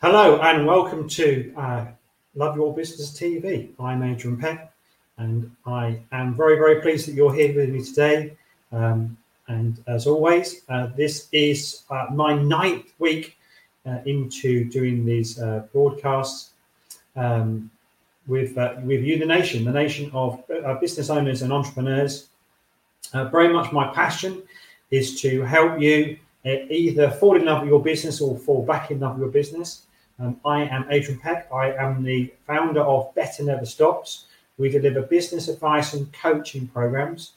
Hello and welcome to uh, Love Your Business TV. I'm Adrian Peck and I am very, very pleased that you're here with me today. Um, and as always, uh, this is uh, my ninth week uh, into doing these uh, broadcasts um, with, uh, with you, the nation, the nation of business owners and entrepreneurs. very much my passion is to help you either fall in love with your business or fall back in love with your business. Um, I am Adrian Peck. I am the founder of Better Never Stops. We deliver business advice and coaching programs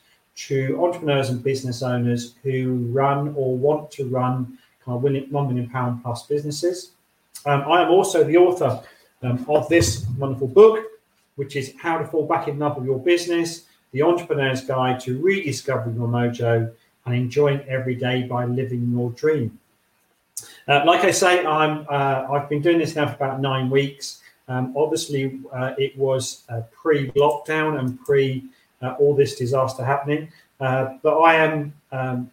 to entrepreneurs and business owners who run or want to run kind of one million pound plus businesses. Um, I am also the author um, of this wonderful book, which is How to Fall Back in Love with Your Business, the Entrepreneur's Guide to Rediscovering Your Mojo and Enjoying Every Day by Living Your Dream. Uh, like I say, I'm uh, I've been doing this now for about nine weeks. Um, obviously, uh, it was uh, pre-lockdown and pre uh, all this disaster happening, uh, but I am, um,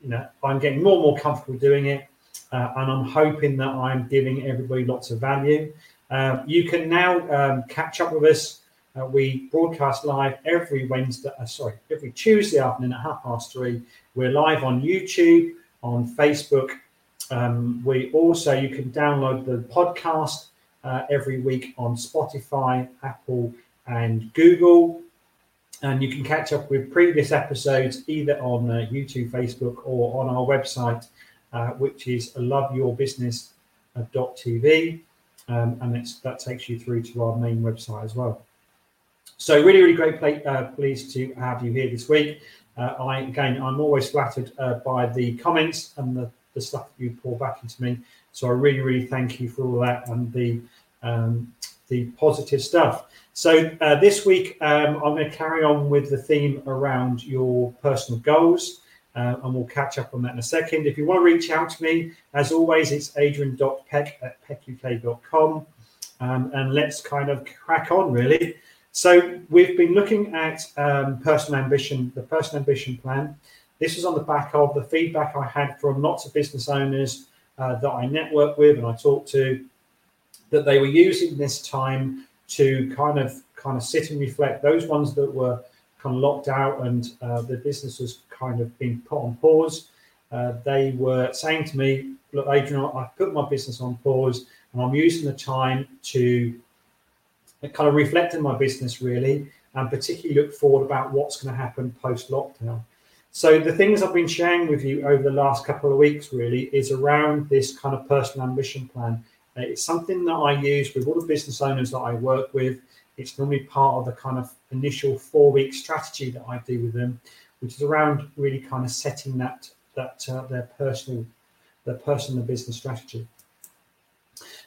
you know, I'm getting more and more comfortable doing it, and I'm hoping that I'm giving everybody lots of value. you can now um, catch up with us. we broadcast live every Wednesday, sorry, every Tuesday afternoon at half past three. We're live on YouTube, on Facebook, um, we also you can download the podcast uh, every week on Spotify, Apple, and Google, and you can catch up with previous episodes either on uh, YouTube, Facebook, or on our website, uh, which is loveyourbusiness.tv, um, and that takes you through to our main website as well. So really, really great play, uh, pleased to have you here this week. Uh, I again, I'm always flattered uh, by the comments and the the stuff that you pour back into me. So I really, really thank you for all that and the um, the positive stuff. So uh, this week um, I'm going to carry on with the theme around your personal goals. Uh, and we'll catch up on that in a second. If you want to reach out to me, as always, it's adrian.peck at peckuk.com. Um, and let's kind of crack on, really. So, we've been looking at um, personal ambition, the personal ambition plan. This was on the back of the feedback I had from lots of business owners uh, that I network with and I talked to, that they were using this time to kind of kind of sit and reflect. Those ones that were kind of locked out and uh, the business was kind of being put on pause. Uh, they were saying to me, "Look, Adrian, I've put my business on pause, and I'm using the time to kind of reflect on my business really, and particularly look forward about what's going to happen post lockdown." So the things I've been sharing with you over the last couple of weeks really is around this kind of personal ambition plan. Uh, it's something that I use with all the business owners that I work with. It's normally part of the kind of initial four week strategy that I do with them, which is around really kind of setting that that uh, their personal their personal business strategy.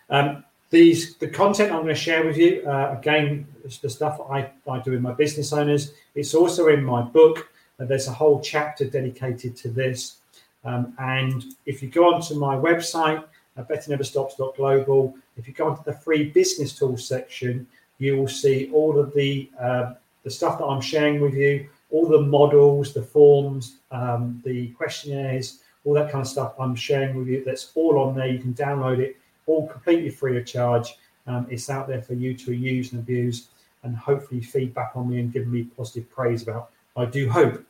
Um, these the content I'm going to share with you uh, again, the stuff I, I do with my business owners. It's also in my book there's a whole chapter dedicated to this. Um, and if you go onto my website, uh, betterneverstops.global, if you go onto the free business tools section, you will see all of the uh, the stuff that I'm sharing with you, all the models, the forms, um, the questionnaires, all that kind of stuff I'm sharing with you. That's all on there. You can download it, all completely free of charge. Um, it's out there for you to use and abuse, and hopefully feedback on me and give me positive praise about. I do hope.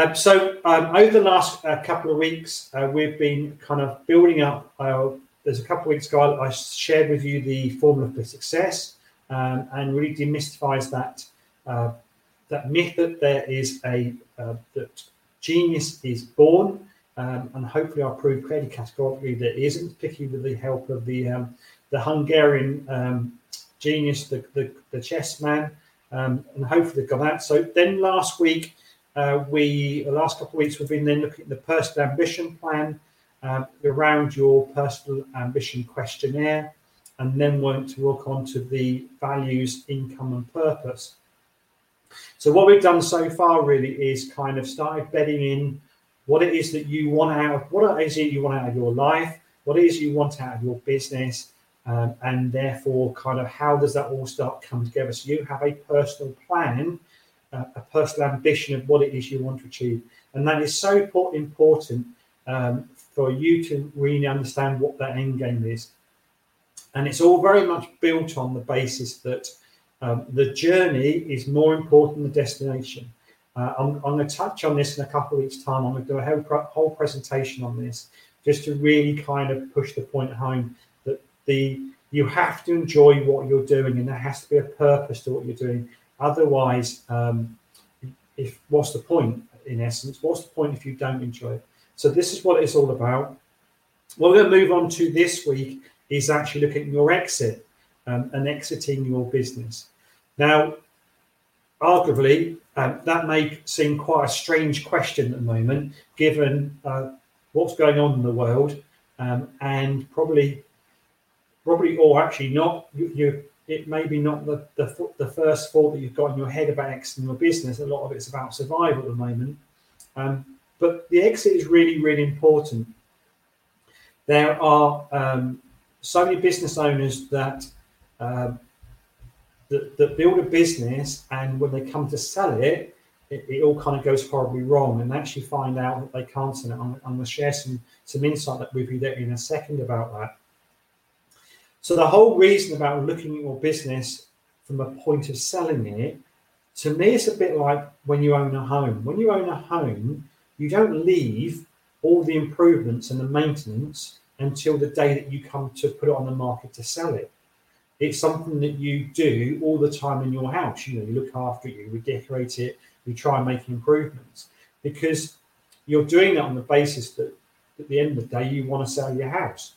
Um, so um, over the last uh, couple of weeks, uh, we've been kind of building up. There's a couple of weeks ago I shared with you the formula for success um, and really demystifies that uh, that myth that there is a uh, that genius is born, um, and hopefully I'll prove clearly categorically that isn't, particularly with the help of the um, the Hungarian um, genius, the the, the chess man, and hopefully they've got that. So then last week. Uh, we the last couple of weeks we've been then looking at the personal ambition plan um, around your personal ambition questionnaire, and then went to work on to the values, income, and purpose. So what we've done so far really is kind of started bedding in what it is that you want out of it you want out of your life, what it is you want out of your business, um, and therefore kind of how does that all start come together. So you have a personal plan a personal ambition of what it is you want to achieve. And that is so important um, for for you to really understand what that end game is. And it's all very much built on the basis that um, the journey is more important than the destination. Uh, I'm, I'm going to touch on this in a couple of weeks' time. I'm going to do a whole, whole presentation on this just to really kind of push the point home that the you have to enjoy what you're doing and there has to be a purpose to what you're doing. Otherwise, um, if what's the point in essence? What's the point if you don't enjoy it? So this is what it's all about. What we're going to move on to this week is actually looking at your exit um, and exiting your business. Now, arguably, um, that may seem quite a strange question at the moment, given uh, what's going on in the world, um, and probably, probably, or actually not. You, it may be not the, the, the first thought that you've got in your head about exiting your business. A lot of it's about survival at the moment. Um, but the exit is really, really important. There are um, so many business owners that, uh, that, that build a business, and when they come to sell it, it, it, all kind of goes horribly wrong, and they actually find out that they can't sell it. I'm, I'm going to share some some insight that with you there in a second about that. So the whole reason about looking at your business from a point of selling it, to me, it's a bit like when you own a home. When you own a home, you don't leave all the improvements and the maintenance until the day that you come to put it on the market to sell it. It's something that you do all the time in your house. You know, you look after it, you redecorate it, you try and make improvements because you're doing that on the basis that at the end of the day you want to sell your house.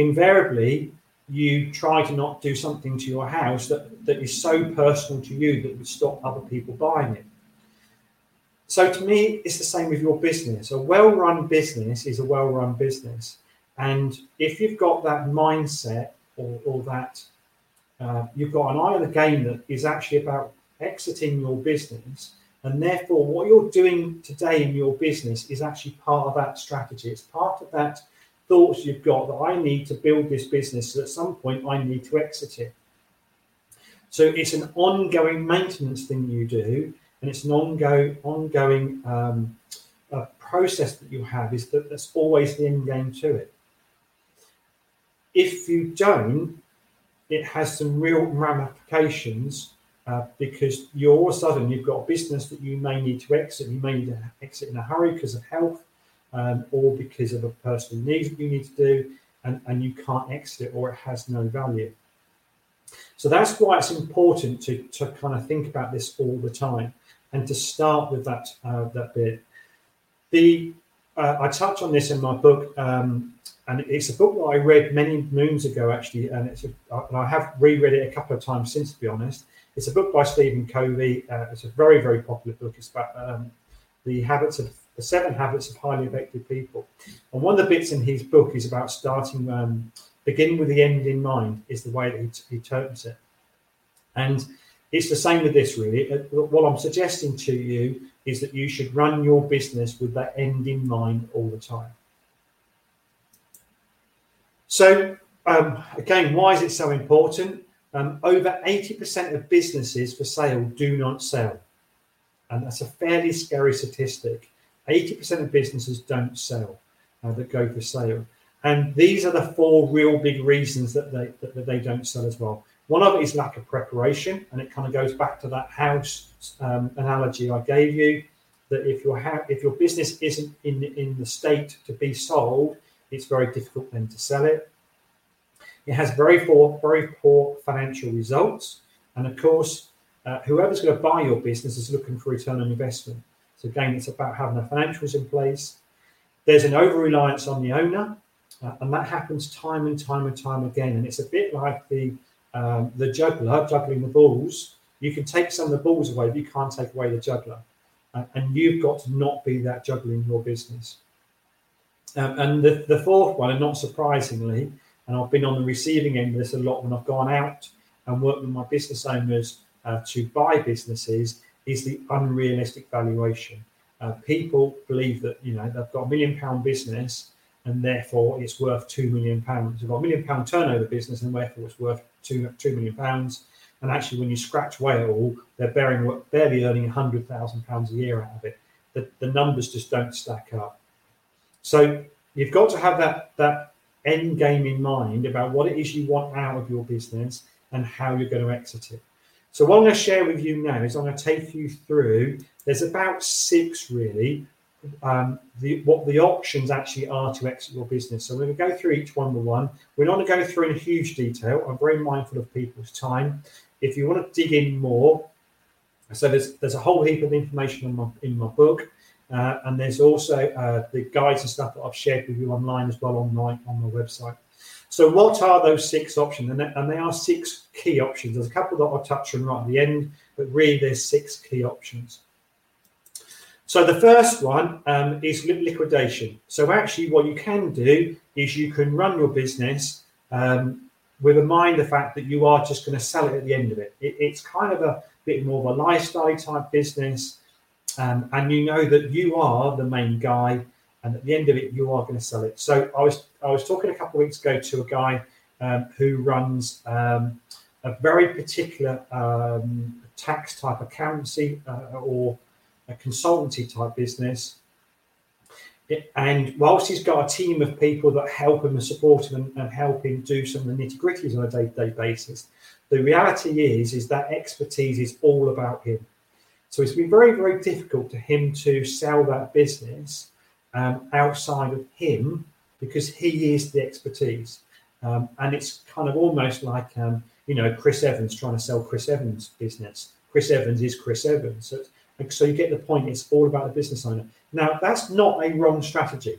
Invariably, you try to not do something to your house that, that is so personal to you that would stop other people buying it. So to me, it's the same with your business. A well-run business is a well-run business, and if you've got that mindset or, or that uh, you've got an eye on the game that is actually about exiting your business, and therefore what you're doing today in your business is actually part of that strategy. It's part of that thoughts you've got that I need to build this business. So at some point, I need to exit it. So it's an ongoing maintenance thing you do, and it's an ongoing ongoing um, process that you have is that there's always the end game to it. If you don't, it has some real ramifications uh, because you're all of a sudden you've got a business that you may need to exit. You may need to exit in a hurry because of health um, or because of a personal need you need to do, and, and you can't exit it or it has no value. So that's why it's important to, to kind of think about this all the time and to start with that uh, that bit. The uh, I touch on this in my book, um, and it's a book that I read many moons ago, actually, and it's a, and I have reread it a couple of times since, to be honest. It's a book by Stephen Covey. Uh, it's a very very popular book. It's about um, the habits of the seven habits of highly effective people. And one of the bits in his book is about starting, um, beginning with the end in mind, is the way that he, he terms it. And it's the same with this, really. Uh, what I'm suggesting to you is that you should run your business with that end in mind all the time. So, um, again, why is it so important? Um, over 80% of businesses for sale do not sell. And that's a fairly scary statistic. 80% of businesses don't sell uh, that go for sale. And these are the four real big reasons that they, that, that they don't sell as well. One of it is lack of preparation, and it kind of goes back to that house um, analogy I gave you. That if your ha- if your business isn't in in the state to be sold, it's very difficult then to sell it. It has very poor very poor financial results, and of course, uh, whoever's going to buy your business is looking for return on investment. So again, it's about having the financials in place. There's an over reliance on the owner, uh, and that happens time and time and time again. And it's a bit like the um, the juggler juggling the balls, you can take some of the balls away, but you can't take away the juggler. Uh, and you've got to not be that juggler in your business. Um, and the, the fourth one, and not surprisingly, and I've been on the receiving end of this a lot when I've gone out and worked with my business owners uh, to buy businesses, is the unrealistic valuation. Uh, people believe that you know they've got a million pound business and therefore it's worth two million pounds. They've got a million pound turnover business and therefore it's worth two two million pounds. And actually, when you scratch away at all, they're bearing, barely earning hundred thousand pounds a year out of it. The, the numbers just don't stack up. So you've got to have that that end game in mind about what it is you want out of your business and how you're going to exit it. So what I'm going to share with you now is I'm going to take you through. There's about six really. Um, the, what the options actually are to exit your business. So we're going to go through each one by one. We're not going to go through in huge detail. I'm very mindful of people's time. If you want to dig in more, so there's there's a whole heap of information in my in my book. Uh, and there's also uh, the guides and stuff that I've shared with you online as well online on my website. So what are those six options? And they, are six key options. There's a couple that I'll touch on right at the end, but really there's six key options. So the first one um, is liquidation. So actually, what you can do is you can run your business um, with a mind the fact that you are just going to sell it at the end of it. it. It's kind of a bit more of a lifestyle type business um, and you know that you are the main guy, and at the end of it, you are going to sell it. So I was I was talking a couple of weeks ago to a guy um, who runs um, a very particular um, tax type accountancy uh, or a consultancy type business. and whilst he's got a team of people that help him and support him and, and help him do some of the nitty gritties on a day to day basis, the reality is is that expertise is all about him. So it's been very, very difficult to him to sell that business um, outside of him because he is the expertise. Um, and it's kind of almost like, um, you know, Chris Evans trying to sell Chris Evans' business. Chris Evans is Chris Evans. So, so you get the point, it's all about the business owner. Now, that's not a wrong strategy.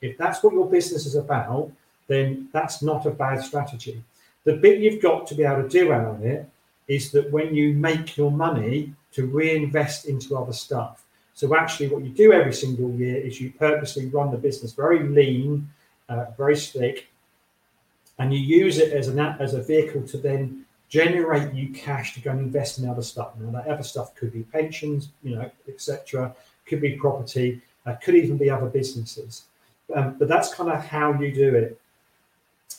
If that's what your business is about, then that's not a bad strategy. The bit you've got to be able to do out of it is that when you make your money, to reinvest into other stuff. So actually, what you do every single year is you purposely run the business very lean, uh, very slick, and you use it as an as a vehicle to then generate you cash to go and invest in other stuff. Now that other stuff could be pensions, you know, etc. Could be property. Uh, could even be other businesses. Um, but that's kind of how you do it.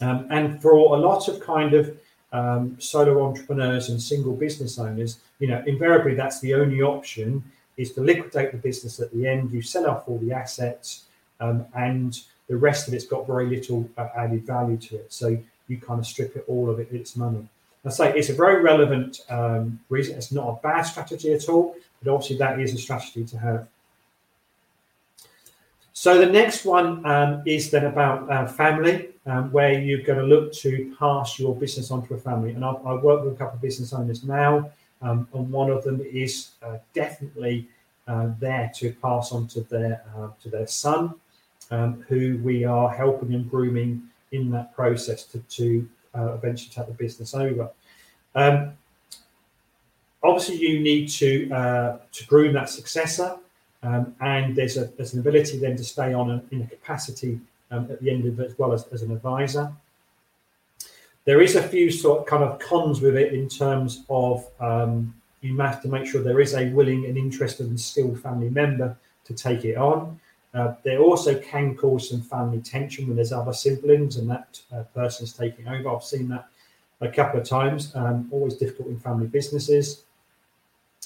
Um, and for a lot of kind of um, solo entrepreneurs and single business owners, you know, invariably that's the only option is to liquidate the business at the end. You sell off all the assets, um, and the rest of it's got very little uh, added value to it. So you kind of strip it all of it its money. I say it's a very relevant um, reason. It's not a bad strategy at all, but obviously that is a strategy to have. So the next one um, is then about uh, family, um, where you're going to look to pass your business on to a family. And I, I work with a couple of business owners now, um, and one of them is uh, definitely uh, there to pass on to their uh, to their son, um, who we are helping and grooming in that process to, to uh, eventually take the business over. Um, obviously, you need to uh, to groom that successor. Um, and there's a there's an ability then to stay on in a capacity um, at the end of it as well as, as an advisor. There is a few sort of kind of cons with it in terms of um, you have to make sure there is a willing and interested and skilled family member to take it on. Uh, there also can cause some family tension when there's other siblings and that uh, person is taking over. I've seen that a couple of times. Um, always difficult in family businesses,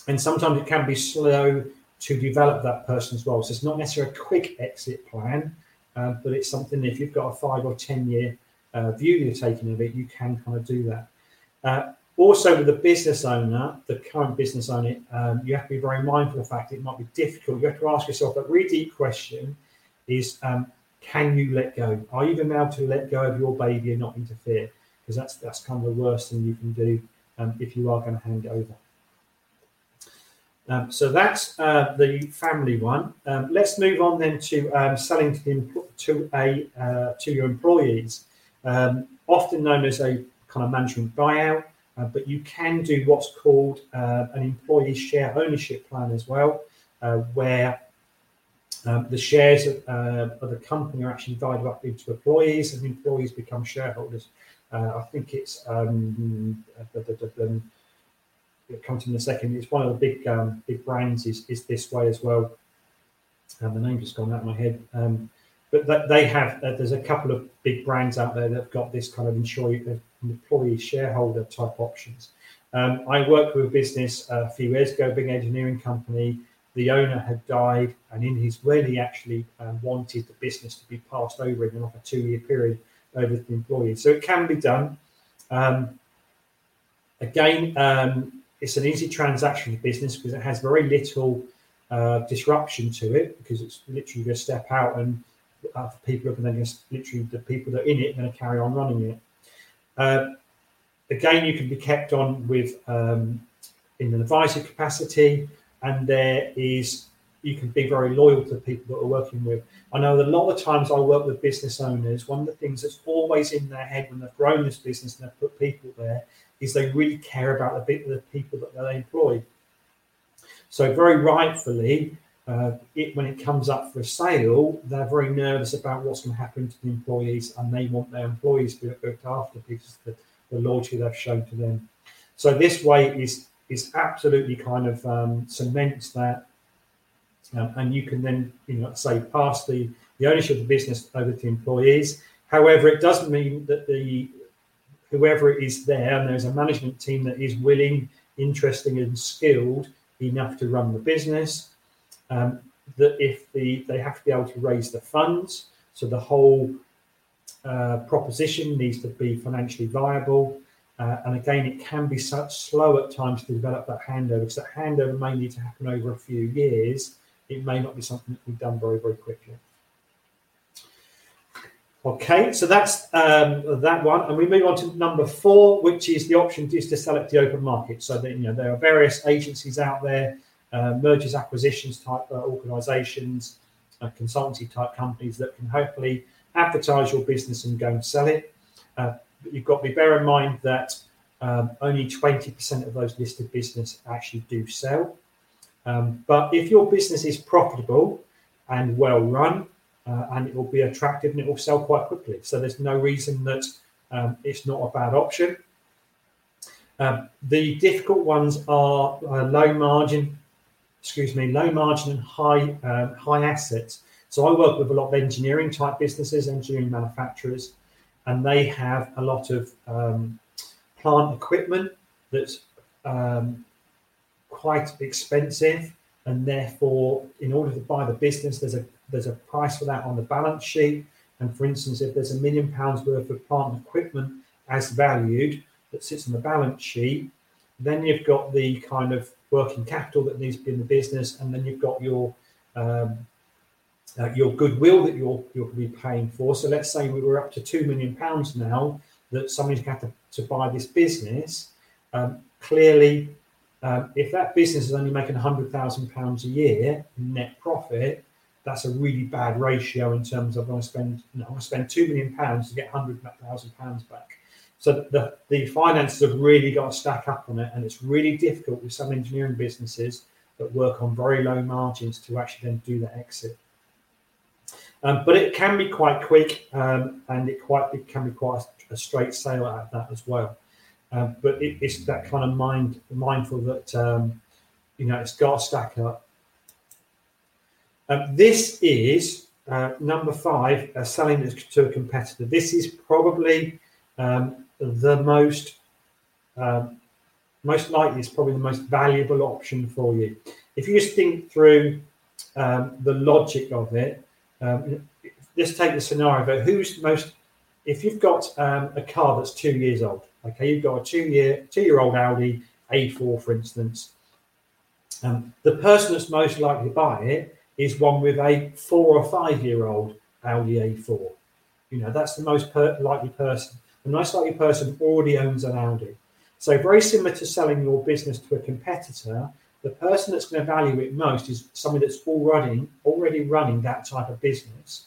and sometimes it can be slow to develop that person as well. So it's not necessarily a quick exit plan, uh, but it's something if you've got a five or 10 year uh, view you're taking of it, you can kind of do that. Uh, also, with the business owner, the current business owner, um, you have to be very mindful of the fact it might be difficult. You have to ask yourself that really deep question is um, can you let go? Are you able to let go of your baby and not interfere? Because that's that's kind of the worst thing you can do um, if you are going to hand over. Um, so that's uh, the family one. Um, let's move on then to um, selling to, the, to a uh, to your employees, um, often known as a kind of management buyout. Uh, but you can do what's called uh, an employee share ownership plan as well, uh, where um, the shares of, uh, of, the company are actually divided up into employees, and employees become shareholders. I think it's um, it comes in a second. It's one of the big um, big brands is, is this way as well. Um, the name just gone out of my head. Um, but they have uh, there's a couple of big brands out there that've got this kind of employee, uh, employee shareholder type options. Um, I worked with a business uh, a few years ago, big engineering company, the owner had died, and in his will, he actually um, wanted the business to be passed over in like a two year period over the employee. So it can be done. Um, again, um, it's an easy transaction for business because it has very little uh, disruption to it because it's literally to step out and uh, people are going to literally the people that are in it are going to carry on running it. Uh, again, you can be kept on with um, in an advisory capacity, and there is you can be very loyal to the people that are working with. I know that a lot of times I work with business owners. One of the things that's always in their head when they've grown this business and they've put people there is they really care about the, bit of the people that they employ. So very rightfully, uh, it, when it comes up for sale, they're very nervous about what's going to happen to the employees, and they want their employees to be looked after because of the, the loyalty they've shown to them. So this way is is absolutely kind of um, cements that, um, and you can then you know say pass the the ownership of the business over to employees. However, it doesn't mean that the whoever is there and there's a management team that is willing, interesting, and skilled enough to run the business. Um, that if the they have to be able to raise the funds, so the whole uh, proposition needs to be financially viable. Uh, and again, it can be such slow at times to develop that handover because that handover may need to happen over a few years. It may not be something that can be done very, very quickly. Okay, so that's um, that one, and we move on to number four, which is the option is to sell it to the open market. So that you know there are various agencies out there, uh, mergers, acquisitions type uh, organisations, uh, consultancy type companies that can hopefully advertise your business and go and sell it. Uh, but you've got to bear in mind that um, only 20% of those listed business actually do sell. Um, but if your business is profitable and well run, uh, and it will be attractive and it will sell quite quickly. So there's no reason that um, it's not a bad option. Um, the difficult ones are uh, low margin, excuse me, low margin and high uh, high assets. So I work with a lot of engineering type businesses, engineering manufacturers, and they have a lot of um, plant equipment that's um, quite expensive, and therefore, in order to buy the business, there's a there's a price for that on the balance sheet. And for instance, if there's a million pounds worth of plant equipment as valued that sits on the balance sheet, then you've got the kind of working capital that needs to be in the business, and then you've got your um, uh, your goodwill that you're to be paying for. So let's say we were up to two million pounds now that somebody's got to, to buy this business. Um, clearly, um, if that business is only making hundred thousand pounds a year net profit, that's a really bad ratio in terms of I spend, you know, I spend two million pounds to get hundred thousand pounds back. So the the finances have really got to stack up on it, and it's really difficult with some engineering businesses that work on very low margins to actually then do that exit. Um, but it can be quite quick, um, and it quite it can be quite a straight sale of that as well. Um, but it, it's that kind of mind mindful that um, you know it's got to stack up um, this is uh, number five, uh, selling to a competitor. This is probably um, the most um, most likely it's probably the most valuable option for you. If you just think through um, the logic of it, um, let's take the scenario of who's most. If you've got um, a car that's two years old, okay, you've got a two year two year old Audi A4, for instance. Um, the person that's most likely to buy it is one with a four or five year old Audi A4. You know, that's the most per- likely person. The nice likely person already owns an Audi. So, very similar to selling your business to a competitor, the person that's going to value it most is somebody that's already already running that type of business,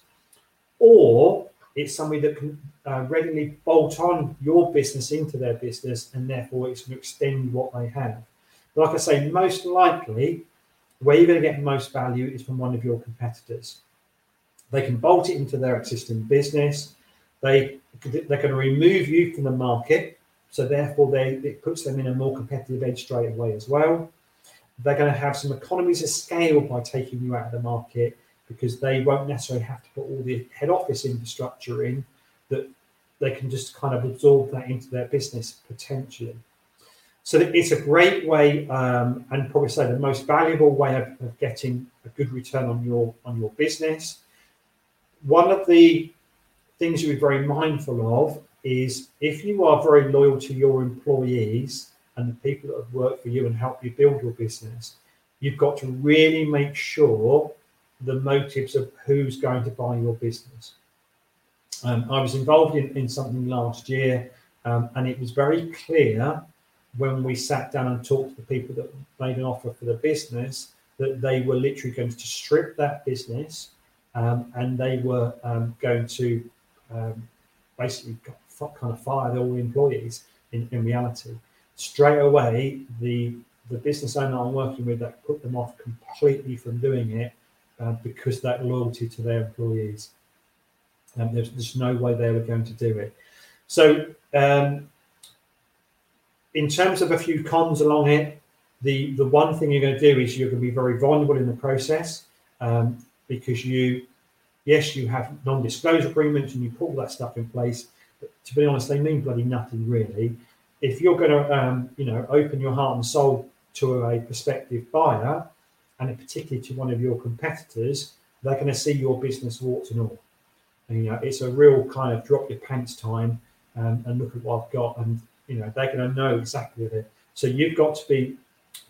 or it's somebody that can uh, readily bolt on your business into their business, and therefore it's going to extend what they have. But like I say, most likely where you're going to get most value is from one of your competitors. They can bolt it into their existing business. They they're going to remove you from the market, so therefore they it puts them in a more competitive edge straight away as well. They're going to have some economies of scale by taking you out of the market because they won't necessarily have to put all the head office infrastructure in that they can just kind of absorb that into their business potentially. So it's a great way, um, and probably say the most valuable way of, of, getting a good return on your on your business. One of the things you be very mindful of is if you are very loyal to your employees and the people that have worked for you and helped you build your business, you've got to really make sure the motives of who's going to buy your business. Um, I was involved in, in something last year, um, and it was very clear when we sat down and talked to the people that made an offer for the business that they were literally going to strip that business um, and they were um, going to um, basically kind of fired all the employees in, in reality. Straight away, the the business owner I'm working with that put them off completely from doing it uh, because that loyalty to their employees. Um, there's, there's no way they were going to do it. So, um, in terms of a few cons along it, the the one thing you're going to do is you're going to be very vulnerable in the process um, because you, yes, you have non-disclosure agreements and you put all that stuff in place. But to be honest, they mean bloody nothing really. If you're going to, um, you know, open your heart and soul to a prospective buyer, and particularly to one of your competitors, they're going to see your business warts and all. And, you know, it's a real kind of drop your pants time um, and look at what I've got, and you know they're going to know exactly it. So you've got to be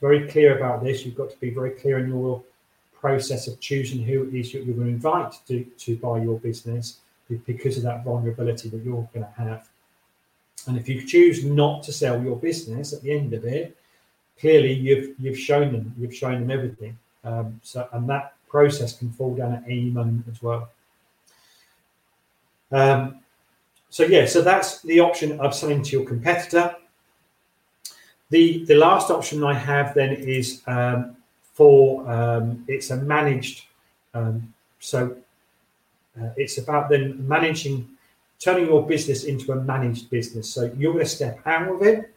very clear about this. You've got to be very clear in your process of choosing who it is you're going to invite to, to buy your business because of that vulnerability that you're going to have. And if you choose not to sell your business at the end of it, clearly you've you've shown them you've shown them everything. Um, so and that process can fall down at any moment as well. Um, so yeah, so that's the option of selling to your competitor. The the last option I have then is um, for um, it's a managed. Um, so uh, it's about then managing, turning your business into a managed business. So you're going to step out of it,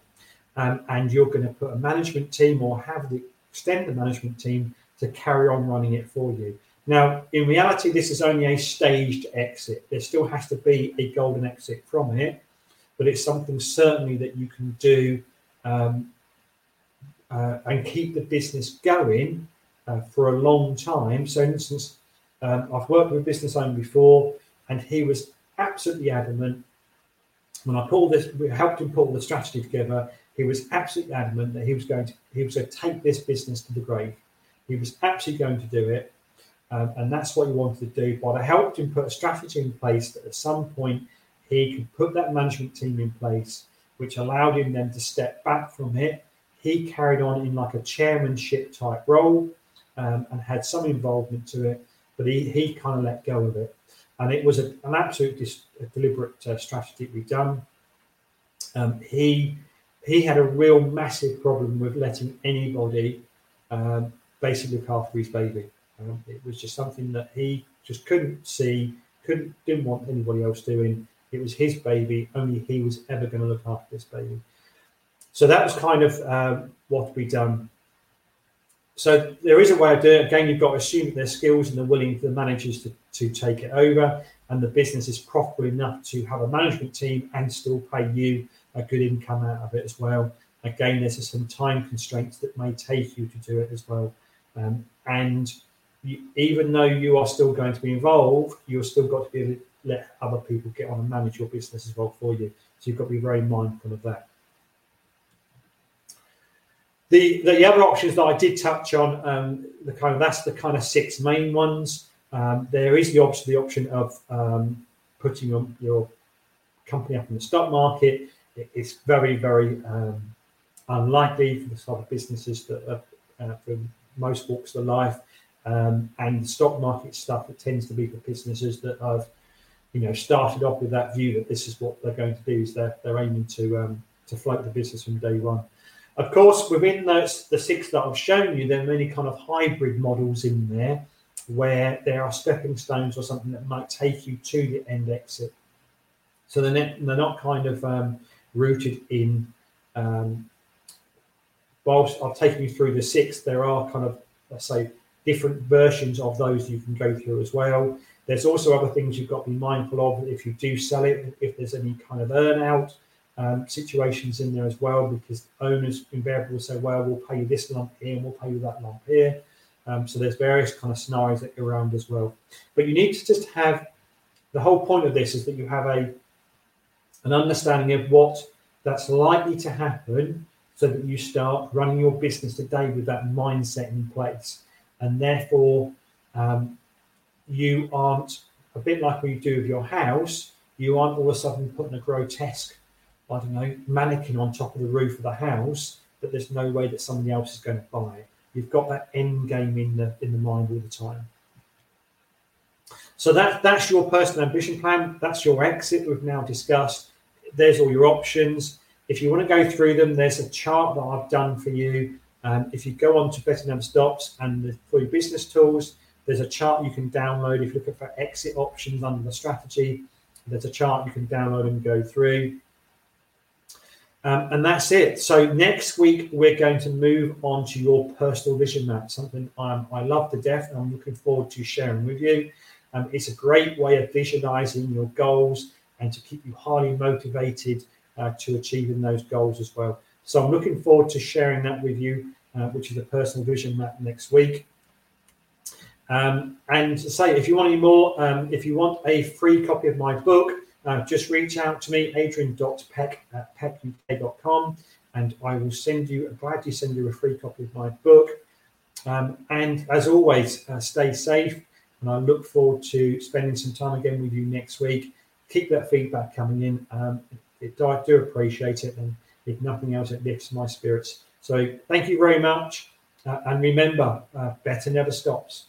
um, and you're going to put a management team or have the extend the management team to carry on running it for you. Now, in reality, this is only a staged exit. There still has to be a golden exit from it, but it's something certainly that you can do um, uh, and keep the business going uh, for a long time. So, for instance, um, I've worked with a business owner before, and he was absolutely adamant. When I pulled this, we helped him pull the strategy together. He was absolutely adamant that he was going to he was going to take this business to the grave. He was absolutely going to do it um, and that's what he wanted to do. But I helped him put a strategy in place that at some point he could put that management team in place, which allowed him then to step back from it. He carried on in like a chairmanship type role um, and had some involvement to it, but he, he kind of let go of it. And it was a, an absolute dis, deliberate uh, strategy we've done. Um, he he had a real massive problem with letting anybody um, basically look after his baby. Um, it was just something that he just couldn't see, couldn't didn't want anybody else doing. It was his baby. Only he was ever going to look after this baby. So that was kind of um, what we done. So there is a way of doing it. Again, you've got to assume that their skills and they're willing for the managers to, to take it over, and the business is profitable enough to have a management team and still pay you a good income out of it as well. Again, there's some time constraints that may take you to do it as well. Um, and you, even though you are still going to be involved, you've still got to be able to let other people get on and manage your business as well for you. So you've got to be very mindful of that. The, the other options that I did touch on, um, the kind of that's the kind of six main ones. Um, there is the option the option of um, putting your, your company up in the stock market. It, it's very very um, unlikely for the sort of businesses that are uh, most walks of life um, and the stock market stuff it tends to be for businesses that have you know started off with that view that this is what they're going to do is they're, they're aiming to um, to float the business from day one of course within those the six that i've shown you there are many kind of hybrid models in there where there are stepping stones or something that might take you to the end exit so they're not, they're not kind of um, rooted in um, whilst i've taken you through the six there are kind of let's say different versions of those you can go through as well. There's also other things you've got to be mindful of if you do sell it, if there's any kind of earn out um, situations in there as well because owners invariably will say, well, we'll pay you this lump here and we'll pay you that lump here. Um, so there's various kind of scenarios that go around as well. But you need to just have the whole point of this is that you have a an understanding of what that's likely to happen so that you start running your business today with that mindset in place. And therefore, um, you aren't a bit like you do with your house, you aren't all of a sudden putting a grotesque I don't know, mannequin on top of the roof of the house, that there's no way that somebody else is going to buy it. You've got that end game in the in the mind all the time. So that that's your personal ambition plan. That's your exit we've now discussed. There's all your options. If you want to go through them, there's a chart that I've done for you. Um, if you go on to Never Stops and the, your business tools, there's a chart you can download. If you're looking for exit options under the strategy, there's a chart you can download and go through. Um, and that's it. So next week we're going to move on to your personal vision map, something I'm, I love to death, and I'm looking forward to sharing with you. Um, it's a great way of visualizing your goals and to keep you highly motivated uh, to achieving those goals as well. So I'm looking forward to sharing that with you, uh, which is a personal vision map next week. Um, and say, if you want any more, um, if you want a free copy of my book, uh, just reach out to me, adrian.peck at peckuk.com, and I will send you, gladly send you a free copy of my book. Um, and as always, uh, stay safe, and I look forward to spending some time again with you next week. Keep that feedback coming in. Um, it, I do appreciate it, and if nothing else, it lifts my spirits. So thank you very much, uh, and remember, uh, better never stops.